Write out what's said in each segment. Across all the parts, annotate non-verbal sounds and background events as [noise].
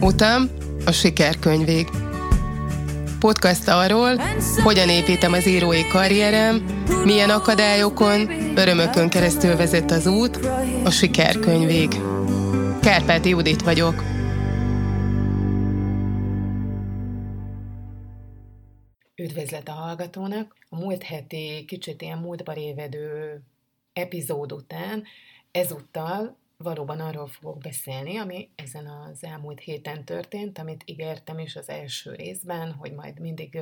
Utam a sikerkönyvég. Podcast arról, hogyan építem az írói karrierem, milyen akadályokon, örömökön keresztül vezet az út, a sikerkönyvég. Kárpáti Judit vagyok. Üdvözlet a hallgatónak! A múlt heti kicsit ilyen múltba révedő epizód után ezúttal valóban arról fogok beszélni, ami ezen az elmúlt héten történt, amit ígértem is az első részben, hogy majd mindig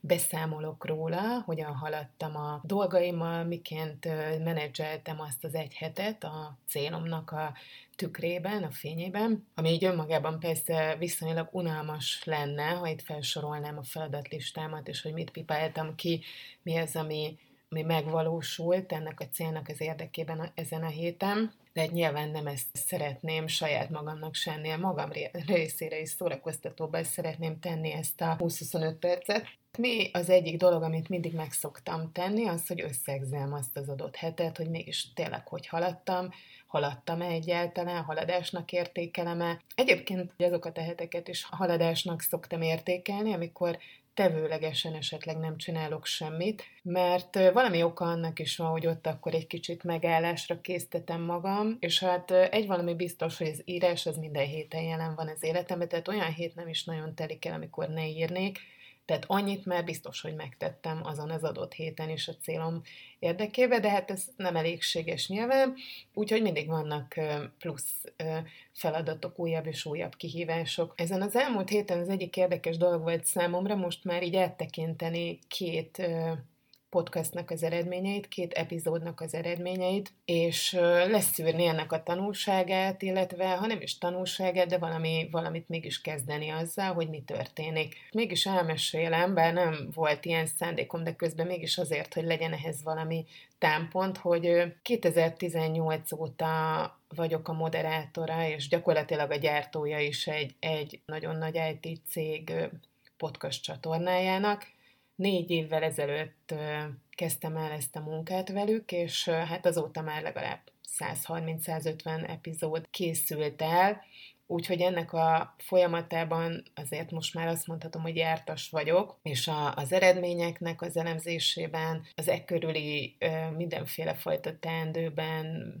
beszámolok róla, hogyan haladtam a dolgaimmal, miként menedzseltem azt az egy hetet a célomnak a tükrében, a fényében, ami így önmagában persze viszonylag unalmas lenne, ha itt felsorolnám a feladatlistámat, és hogy mit pipáltam ki, mi az, ami ami megvalósult ennek a célnak az érdekében a, ezen a héten, de hát nyilván nem ezt szeretném saját magamnak se ennél magam részére is szórakoztatóba, ezt szeretném tenni ezt a 20-25 percet. Mi az egyik dolog, amit mindig megszoktam tenni, az, hogy összegzem azt az adott hetet, hogy mégis tényleg hogy haladtam, haladtam-e egyáltalán, haladásnak értékelem-e. Egyébként azokat a heteket is haladásnak szoktam értékelni, amikor tevőlegesen esetleg nem csinálok semmit, mert valami oka annak is van, hogy ott akkor egy kicsit megállásra késztetem magam, és hát egy valami biztos, hogy az írás az minden héten jelen van az életemben, tehát olyan hét nem is nagyon telik el, amikor ne írnék, tehát annyit már biztos, hogy megtettem azon az adott héten is a célom érdekében, de hát ez nem elégséges nyilván, úgyhogy mindig vannak plusz feladatok, újabb és újabb kihívások. Ezen az elmúlt héten az egyik érdekes dolog volt számomra, most már így áttekinteni két podcastnak az eredményeit, két epizódnak az eredményeit, és leszűrni ennek a tanulságát, illetve ha nem is tanulságát, de valami, valamit mégis kezdeni azzal, hogy mi történik. Mégis elmesélem, bár nem volt ilyen szándékom, de közben mégis azért, hogy legyen ehhez valami támpont, hogy 2018 óta vagyok a moderátora, és gyakorlatilag a gyártója is egy, egy nagyon nagy IT cég podcast csatornájának, négy évvel ezelőtt kezdtem el ezt a munkát velük, és hát azóta már legalább 130-150 epizód készült el, Úgyhogy ennek a folyamatában azért most már azt mondhatom, hogy jártas vagyok, és a, az eredményeknek az elemzésében, az e körüli mindenféle fajta teendőben,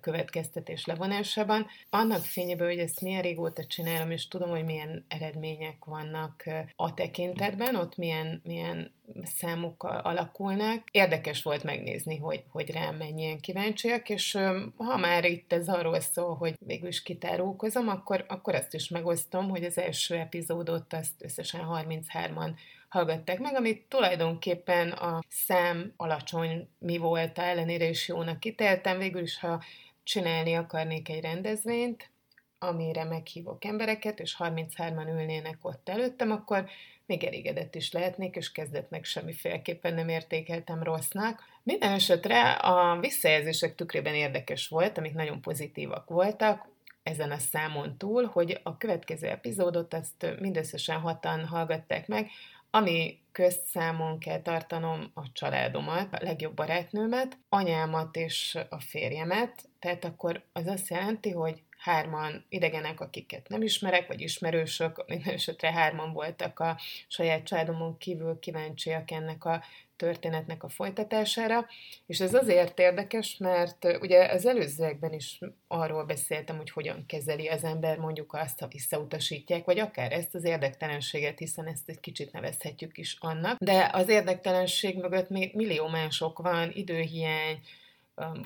következtetés levonásában, annak fényében, hogy ezt milyen régóta csinálom, és tudom, hogy milyen eredmények vannak a tekintetben, ott milyen, milyen számok alakulnak. Érdekes volt megnézni, hogy, hogy rám mennyien kíváncsiak, és ha már itt ez arról szól, hogy végül is kitárulkozom, akkor, akkor azt is megosztom, hogy az első epizódot azt összesen 33-an hallgatták meg, amit tulajdonképpen a szám alacsony mi volt ellenére is jónak kitéltem. Végül is, ha csinálni akarnék egy rendezvényt, amire meghívok embereket, és 33-an ülnének ott előttem, akkor még elégedett is lehetnék, és kezdetnek semmiféleképpen nem értékeltem rossznak. Minden esetre a visszajelzések tükrében érdekes volt, amik nagyon pozitívak voltak, ezen a számon túl, hogy a következő epizódot azt mindösszesen hatan hallgatták meg, ami közt számon kell tartanom a családomat, a legjobb barátnőmet, anyámat és a férjemet, tehát akkor az azt jelenti, hogy hárman idegenek, akiket nem ismerek, vagy ismerősök, [laughs] minden esetre hárman voltak a saját családomon kívül kíváncsiak ennek a történetnek a folytatására, és ez azért érdekes, mert ugye az előzőekben is arról beszéltem, hogy hogyan kezeli az ember mondjuk azt, ha visszautasítják, vagy akár ezt az érdektelenséget, hiszen ezt egy kicsit nevezhetjük is annak, de az érdektelenség mögött még millió mások van, időhiány,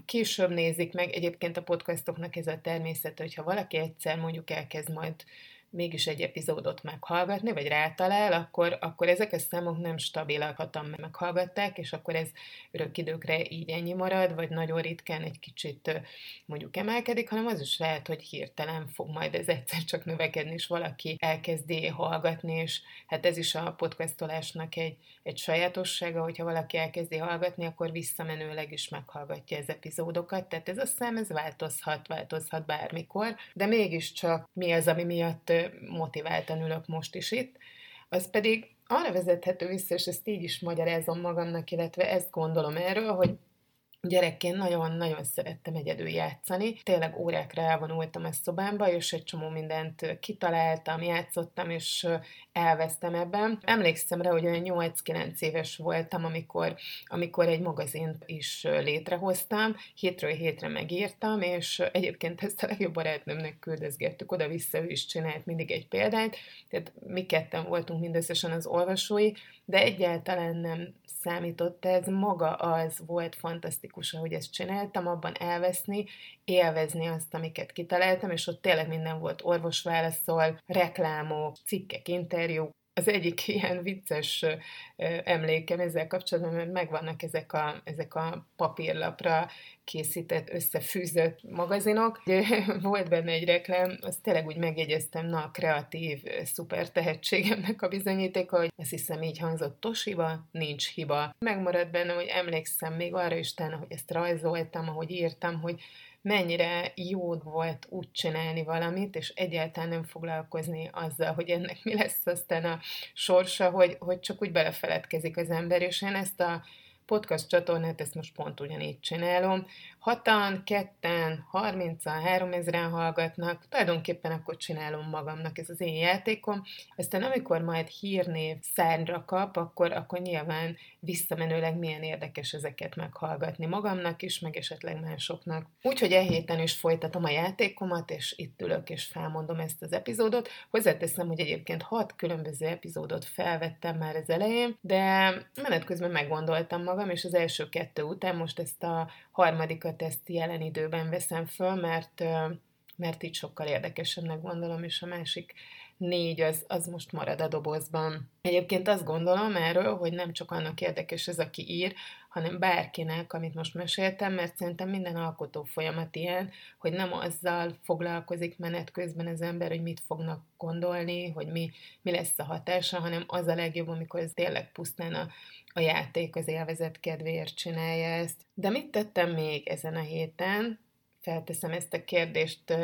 később nézik meg. Egyébként a podcastoknak ez a természet, hogyha valaki egyszer mondjuk elkezd majd mégis egy epizódot meghallgatni, vagy rátalál, akkor, akkor ezek a számok nem stabilak, hatam meghallgatták, és akkor ez örök időkre így ennyi marad, vagy nagyon ritkán egy kicsit mondjuk emelkedik, hanem az is lehet, hogy hirtelen fog majd ez egyszer csak növekedni, és valaki elkezdi hallgatni, és hát ez is a podcastolásnak egy, egy sajátossága, hogyha valaki elkezdi hallgatni, akkor visszamenőleg is meghallgatja az epizódokat, tehát ez a szám, ez változhat, változhat bármikor, de mégiscsak mi az, ami miatt motiváltan ülök most is itt, az pedig arra vezethető vissza, és ezt így is magyarázom magamnak, illetve ezt gondolom erről, hogy gyerekként nagyon-nagyon szerettem egyedül játszani. Tényleg órákra elvonultam a szobámba, és egy csomó mindent kitaláltam, játszottam, és elvesztem ebben. Emlékszem rá, hogy olyan 8-9 éves voltam, amikor, amikor egy magazint is létrehoztam, hétről hétre megírtam, és egyébként ezt a legjobb barátnőmnek küldözgettük oda-vissza, ő is csinált mindig egy példányt, tehát mi ketten voltunk mindösszesen az olvasói, de egyáltalán nem számított ez, maga az volt fantasztikus, ahogy ezt csináltam, abban elveszni, élvezni azt, amiket kitaláltam, és ott tényleg minden volt, orvos válaszol, reklámok, cikkek, interjúk, az egyik [laughs] ilyen vicces emlékem ezzel kapcsolatban, mert megvannak ezek a, ezek a papírlapra készített, összefűzött magazinok. [laughs] Volt benne egy reklám, azt tényleg úgy megjegyeztem, na, a kreatív, szuper tehetségemnek a bizonyítéka, hogy azt hiszem így hangzott, Toshiba, nincs hiba. Megmaradt benne, hogy emlékszem még arra is, hogy ezt rajzoltam, ahogy írtam, hogy mennyire jó volt úgy csinálni valamit, és egyáltalán nem foglalkozni azzal, hogy ennek mi lesz aztán a sorsa, hogy, hogy csak úgy belefeledkezik az ember, és én ezt a podcast csatornát, ezt most pont ugyanígy csinálom. Hatan, ketten, harmincan, háromezren hallgatnak, tulajdonképpen akkor csinálom magamnak, ez az én játékom. Aztán amikor majd hírnév szárnyra kap, akkor, akkor nyilván visszamenőleg milyen érdekes ezeket meghallgatni magamnak is, meg esetleg másoknak. Úgyhogy e héten is folytatom a játékomat, és itt ülök és felmondom ezt az epizódot. Hozzáteszem, hogy egyébként hat különböző epizódot felvettem már az elején, de menet közben meggondoltam magam, és az első kettő után most ezt a harmadikat ezt jelen időben veszem föl, mert, mert így sokkal érdekesebbnek gondolom, és a másik négy az, az most marad a dobozban. Egyébként azt gondolom erről, hogy nem csak annak érdekes ez, aki ír, hanem bárkinek, amit most meséltem, mert szerintem minden alkotó folyamat ilyen, hogy nem azzal foglalkozik menet közben az ember, hogy mit fognak gondolni, hogy mi, mi lesz a hatása, hanem az a legjobb, amikor ez tényleg pusztán a, a játék az élvezet kedvéért csinálja ezt. De mit tettem még ezen a héten? Felteszem ezt a kérdést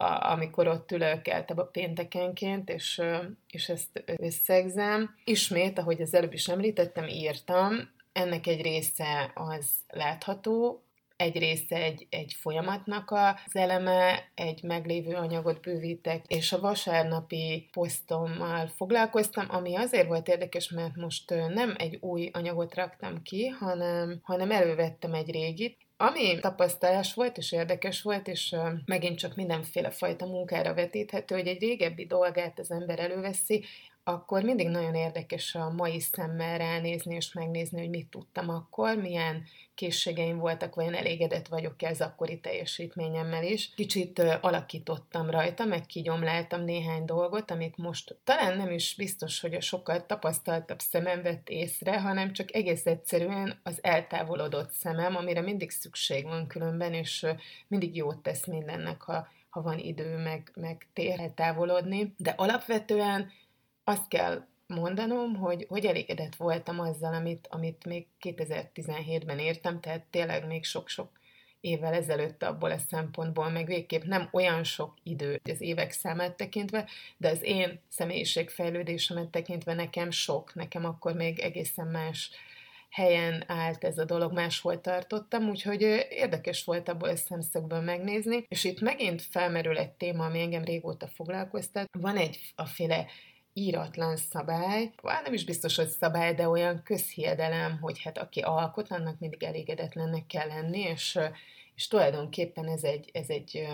a, amikor ott ülök a péntekenként, és, és ezt összegzem. Ismét, ahogy az előbb is említettem, írtam, ennek egy része az látható, egy része egy, egy folyamatnak az eleme, egy meglévő anyagot bővítek, és a vasárnapi posztommal foglalkoztam, ami azért volt érdekes, mert most nem egy új anyagot raktam ki, hanem, hanem elővettem egy régit, ami tapasztalás volt, és érdekes volt, és megint csak mindenféle fajta munkára vetíthető, hogy egy régebbi dolgát az ember előveszi, akkor mindig nagyon érdekes a mai szemmel ránézni és megnézni, hogy mit tudtam akkor, milyen készségeim voltak, vajon elégedett vagyok-e az akkori teljesítményemmel is. Kicsit alakítottam rajta, meg kigyomláltam néhány dolgot, amit most talán nem is biztos, hogy a sokkal tapasztaltabb szemem vett észre, hanem csak egész egyszerűen az eltávolodott szemem, amire mindig szükség van különben, és mindig jót tesz mindennek, ha, ha van idő, meg, meg tér eltávolodni. De alapvetően azt kell mondanom, hogy, hogy elégedett voltam azzal, amit, amit még 2017-ben értem, tehát tényleg még sok-sok évvel ezelőtt abból a szempontból, meg végképp nem olyan sok idő az évek számát tekintve, de az én személyiségfejlődésemet tekintve nekem sok, nekem akkor még egészen más helyen állt ez a dolog, máshol tartottam, úgyhogy érdekes volt abból a szemszögből megnézni, és itt megint felmerül egy téma, ami engem régóta foglalkoztat. Van egy a féle íratlan szabály, hát nem is biztos, hogy szabály, de olyan közhiedelem, hogy hát aki alkot, annak mindig elégedetlennek kell lenni, és, és tulajdonképpen ez egy, ez egy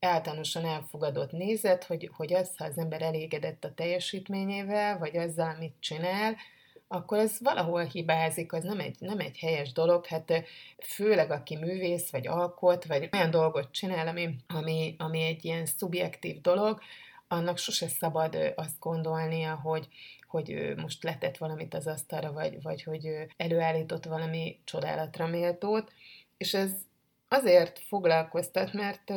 általánosan elfogadott nézet, hogy, hogy az, ha az ember elégedett a teljesítményével, vagy azzal, amit csinál, akkor ez valahol hibázik, az nem egy, nem egy helyes dolog, hát főleg aki művész, vagy alkot, vagy olyan dolgot csinál, ami, ami, ami egy ilyen szubjektív dolog, annak sose szabad azt gondolnia, hogy, hogy most letett valamit az asztalra, vagy, vagy hogy előállított valami csodálatra méltót, és ez azért foglalkoztat, mert,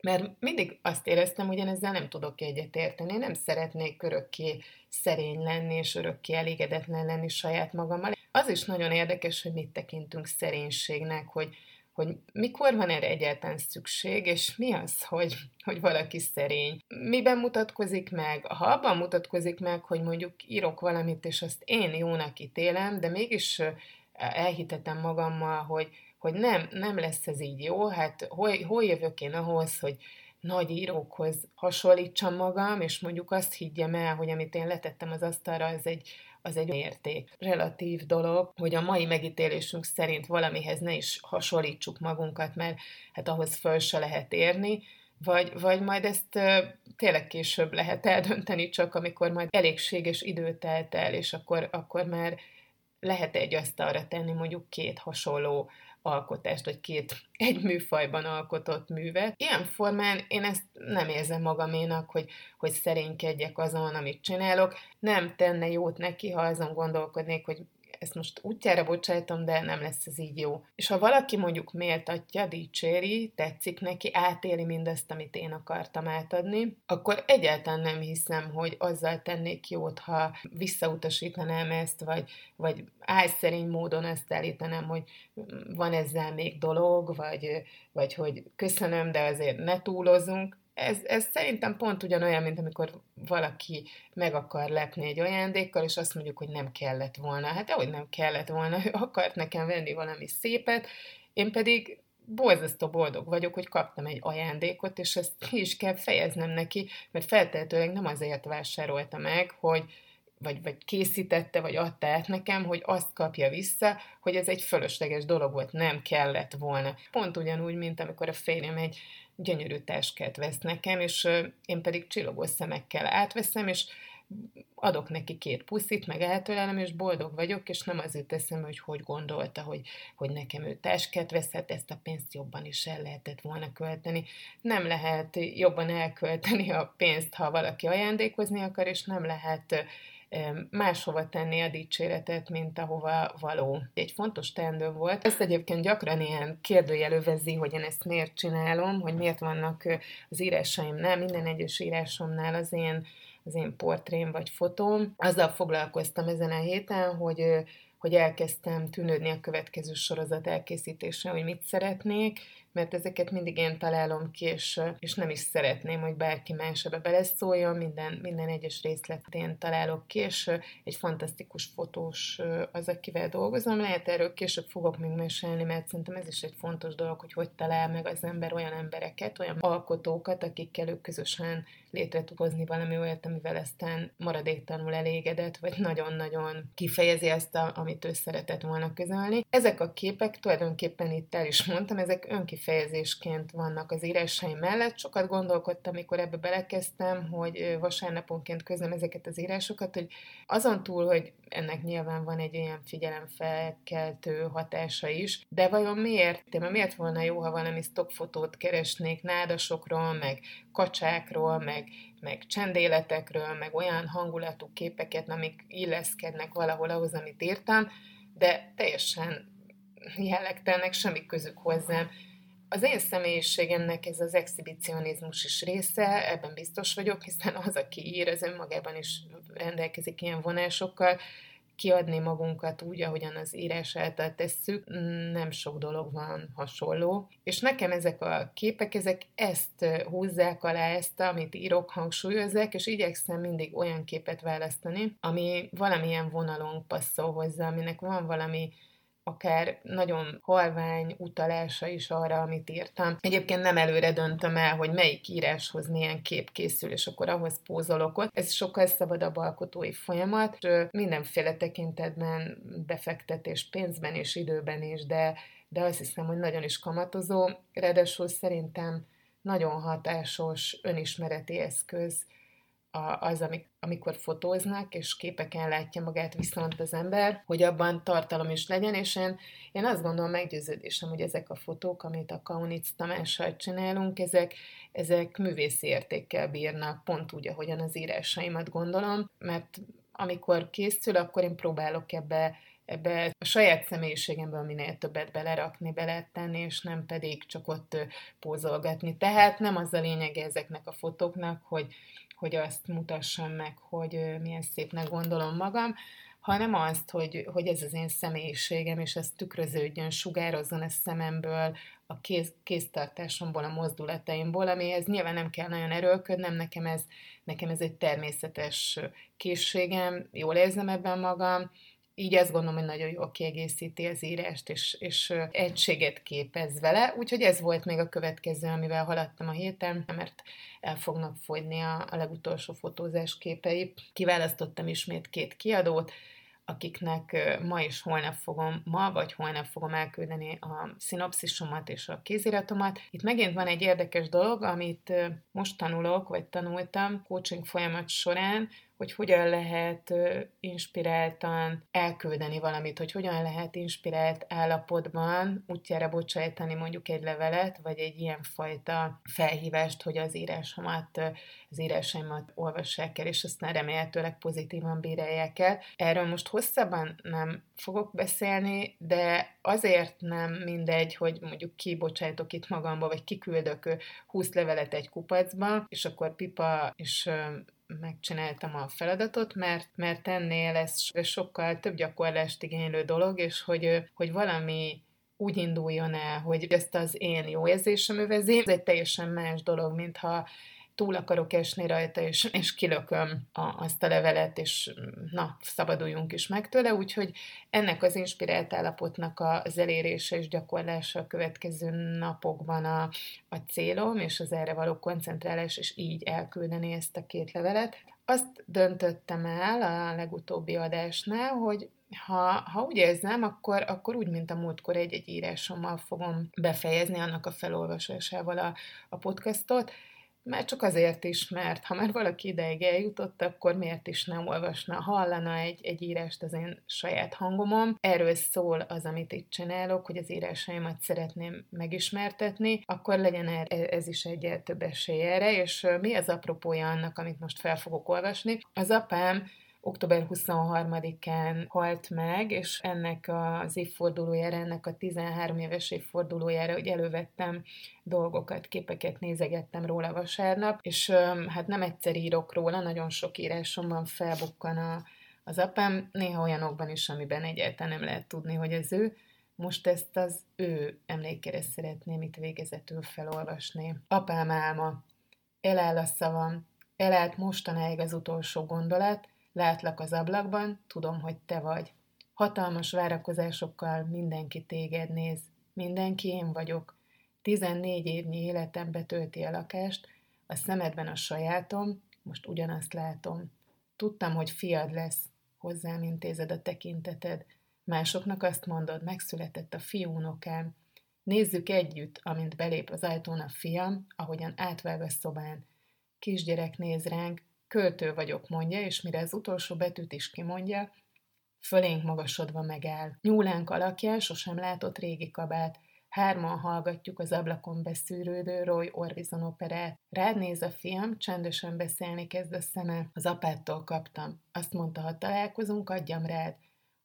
mert mindig azt éreztem, hogy én ezzel nem tudok egyet érteni. Nem szeretnék örökké szerény lenni, és örökké elégedetlen lenni saját magammal. Az is nagyon érdekes, hogy mit tekintünk szerénységnek, hogy, hogy mikor van erre egyáltalán szükség, és mi az, hogy, hogy valaki szerény. Miben mutatkozik meg? Ha abban mutatkozik meg, hogy mondjuk írok valamit, és azt én jónak ítélem, de mégis elhitetem magammal, hogy, hogy nem, nem lesz ez így jó, hát hol, hol jövök én ahhoz, hogy nagy írókhoz hasonlítsam magam, és mondjuk azt higgyem el, hogy amit én letettem az asztalra, az egy, az egy érték. Relatív dolog, hogy a mai megítélésünk szerint valamihez ne is hasonlítsuk magunkat, mert hát ahhoz föl se lehet érni, vagy, vagy majd ezt uh, tényleg később lehet eldönteni, csak amikor majd elégséges idő telt el, és akkor, akkor már lehet egy asztalra tenni mondjuk két hasonló alkotást, vagy két egy műfajban alkotott művet. Ilyen formán én ezt nem érzem magaménak, hogy, hogy szerénykedjek azon, amit csinálok. Nem tenne jót neki, ha azon gondolkodnék, hogy ezt most útjára bocsájtom, de nem lesz ez így jó. És ha valaki mondjuk méltatja, dicséri, tetszik neki, átéli mindezt, amit én akartam átadni, akkor egyáltalán nem hiszem, hogy azzal tennék jót, ha visszautasítanám ezt, vagy, vagy álszerény módon ezt állítanám, hogy van ezzel még dolog, vagy, vagy hogy köszönöm, de azért ne túlozunk ez, ez szerintem pont ugyanolyan, mint amikor valaki meg akar lepni egy ajándékkal, és azt mondjuk, hogy nem kellett volna. Hát ahogy nem kellett volna, ő akart nekem venni valami szépet, én pedig borzasztó boldog vagyok, hogy kaptam egy ajándékot, és ezt ki is kell fejeznem neki, mert feltehetőleg nem azért vásárolta meg, hogy vagy, vagy készítette, vagy adta át nekem, hogy azt kapja vissza, hogy ez egy fölösleges dolog volt, nem kellett volna. Pont ugyanúgy, mint amikor a férjem egy gyönyörű táskát vesz nekem, és én pedig csillogó szemekkel átveszem, és adok neki két puszit, meg eltölelem, és boldog vagyok, és nem az jut eszembe, hogy hogy gondolta, hogy, hogy nekem ő táskát vesz, hát ezt a pénzt jobban is el lehetett volna költeni. Nem lehet jobban elkölteni a pénzt, ha valaki ajándékozni akar, és nem lehet máshova tenni a dicséretet, mint ahova való. Egy fontos teendő volt. Ezt egyébként gyakran ilyen kérdőjelövezi, hogy én ezt miért csinálom, hogy miért vannak az írásaimnál, minden egyes írásomnál az én, az én portrém vagy fotóm. Azzal foglalkoztam ezen a héten, hogy hogy elkezdtem tűnődni a következő sorozat elkészítése, hogy mit szeretnék, mert ezeket mindig én találom ki, és, és nem is szeretném, hogy bárki más ebbe beleszóljon, minden, minden egyes részlet én találok ki, és egy fantasztikus fotós az, akivel dolgozom. Lehet erről később fogok még mesélni, mert szerintem ez is egy fontos dolog, hogy hogy talál meg az ember olyan embereket, olyan alkotókat, akikkel ők közösen létre tud hozni valami olyat, amivel aztán maradéktanul elégedett, vagy nagyon-nagyon kifejezi azt, a, amit ő szeretett volna közölni. Ezek a képek tulajdonképpen itt el is mondtam, ezek önkifejezésként vannak az írásaim mellett. Sokat gondolkodtam, amikor ebbe belekezdtem, hogy vasárnaponként közlem ezeket az írásokat, hogy azon túl, hogy ennek nyilván van egy olyan figyelemfelkeltő hatása is, de vajon miért? Mert miért volna jó, ha valami stockfotót keresnék nádasokról, meg kacsákról, meg, meg csendéletekről, meg olyan hangulatú képeket, amik illeszkednek valahol ahhoz, amit írtam, de teljesen jellegtelnek, semmi közük hozzám. Az én személyiségemnek ez az exhibicionizmus is része, ebben biztos vagyok, hiszen az, aki ír, az önmagában is rendelkezik ilyen vonásokkal, kiadni magunkat úgy, ahogyan az írás által tesszük, nem sok dolog van hasonló. És nekem ezek a képek, ezek ezt húzzák alá, ezt, amit írok, hangsúlyozzák, és igyekszem mindig olyan képet választani, ami valamilyen vonalon passzol hozzá, aminek van valami akár nagyon halvány utalása is arra, amit írtam. Egyébként nem előre döntöm el, hogy melyik íráshoz milyen kép készül, és akkor ahhoz pózolok ott. Ez sokkal szabadabb alkotói folyamat, mindenféle tekintetben befektetés pénzben és időben is, de, de azt hiszem, hogy nagyon is kamatozó. Ráadásul szerintem nagyon hatásos önismereti eszköz, az, amikor fotóznak, és képeken látja magát viszont az ember, hogy abban tartalom is legyen, és én, én azt gondolom meggyőződésem, hogy ezek a fotók, amit a Kaunitz Tamással csinálunk, ezek, ezek művészi értékkel bírnak, pont úgy, ahogyan az írásaimat gondolom, mert amikor készül, akkor én próbálok ebbe ebbe a saját személyiségemből minél többet belerakni, beletenni, és nem pedig csak ott pózolgatni. Tehát nem az a lényege ezeknek a fotóknak, hogy hogy azt mutassam meg, hogy milyen szépnek gondolom magam, hanem azt, hogy, hogy ez az én személyiségem, és ez tükröződjön, sugározzon a szememből, a kéz, kéztartásomból, a mozdulataimból, amihez nyilván nem kell nagyon erőlködnem, nekem ez, nekem ez egy természetes készségem, jól érzem ebben magam, így azt gondolom, hogy nagyon jól kiegészíti az írást, és, és egységet képez vele, úgyhogy ez volt még a következő, amivel haladtam a héten, mert el fognak fogyni a, a legutolsó fotózás képei. Kiválasztottam ismét két kiadót, akiknek ma és holnap fogom, ma vagy holnap fogom elküldeni a szinopszisomat és a kéziratomat. Itt megint van egy érdekes dolog, amit most tanulok, vagy tanultam coaching folyamat során, hogy hogyan lehet inspiráltan elküldeni valamit, hogy hogyan lehet inspirált állapotban útjára bocsájtani mondjuk egy levelet, vagy egy ilyen fajta felhívást, hogy az írásomat, az írásaimat olvassák el, és aztán remélhetőleg pozitívan bírálják el. Erről most hosszabban nem fogok beszélni, de azért nem mindegy, hogy mondjuk kibocsájtok itt magamba, vagy kiküldök 20 levelet egy kupacba, és akkor pipa és megcsináltam a feladatot, mert, mert ennél ez sokkal több gyakorlást igénylő dolog, és hogy, hogy valami úgy induljon el, hogy ezt az én jó érzésem övezi, ez egy teljesen más dolog, mintha túl akarok esni rajta, és, és kilököm a, azt a levelet, és na, szabaduljunk is meg tőle, úgyhogy ennek az inspirált állapotnak az elérése és gyakorlása a következő napokban a, a célom, és az erre való koncentrálás, és így elküldeni ezt a két levelet. Azt döntöttem el a legutóbbi adásnál, hogy ha, ha úgy érzem, akkor, akkor úgy, mint a múltkor egy-egy írásommal fogom befejezni annak a felolvasásával a, a podcastot, már csak azért is, mert ha már valaki ideig eljutott, akkor miért is nem olvasna, hallana egy, egy írást az én saját hangomon. Erről szól az, amit itt csinálok, hogy az írásaimat szeretném megismertetni, akkor legyen er, ez is egy több esély erre, és mi az apropója annak, amit most fel fogok olvasni? Az apám október 23-án halt meg, és ennek az évfordulójára, ennek a 13 éves évfordulójára, hogy elővettem dolgokat, képeket nézegettem róla vasárnap, és hát nem egyszer írok róla, nagyon sok írásomban felbukkan a, az apám, néha olyanokban is, amiben egyáltalán nem lehet tudni, hogy ez ő, most ezt az ő emlékére szeretném itt végezetül felolvasni. Apám álma. Eláll a szavam. Elállt mostanáig az utolsó gondolat, Látlak az ablakban, tudom, hogy te vagy. Hatalmas várakozásokkal mindenki téged néz. Mindenki én vagyok. Tizennégy évnyi életem betölti a lakást, a szemedben a sajátom, most ugyanazt látom. Tudtam, hogy fiad lesz, hozzám intézed a tekinteted. Másoknak azt mondod, megszületett a fiúnokám. Nézzük együtt, amint belép az ajtón a fiam, ahogyan átvág a szobán. Kisgyerek néz ránk, Költő vagyok, mondja, és mire az utolsó betűt is kimondja, fölénk magasodva megáll. Nyúlánk alakján sosem látott régi kabát, Hárman hallgatjuk az ablakon beszűrődő Roy Orbison operát. Rád néz a fiam, csendesen beszélni kezd a szeme. Az apától kaptam. Azt mondta, ha találkozunk, adjam rád.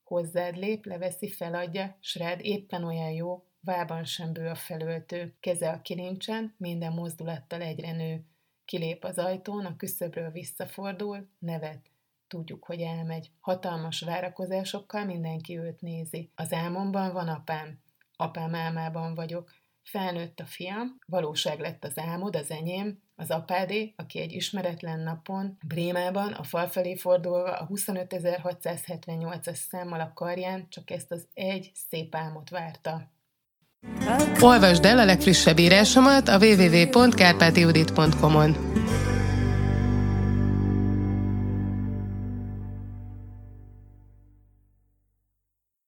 Hozzád lép, leveszi, feladja, s rád éppen olyan jó, vában sem bő a felöltő. Keze a kilincsen, minden mozdulattal egyre nő. Kilép az ajtón, a küszöbről visszafordul, nevet. Tudjuk, hogy elmegy. Hatalmas várakozásokkal mindenki őt nézi. Az álmomban van apám. Apám álmában vagyok. Felnőtt a fiam, valóság lett az álmod, az enyém, az apádé, aki egy ismeretlen napon Brémában a fal felé fordulva a 25.678-as számmal a karján csak ezt az egy szép álmot várta. Olvasd el a legfrissebb írásomat a www.kárpátiudit.com-on.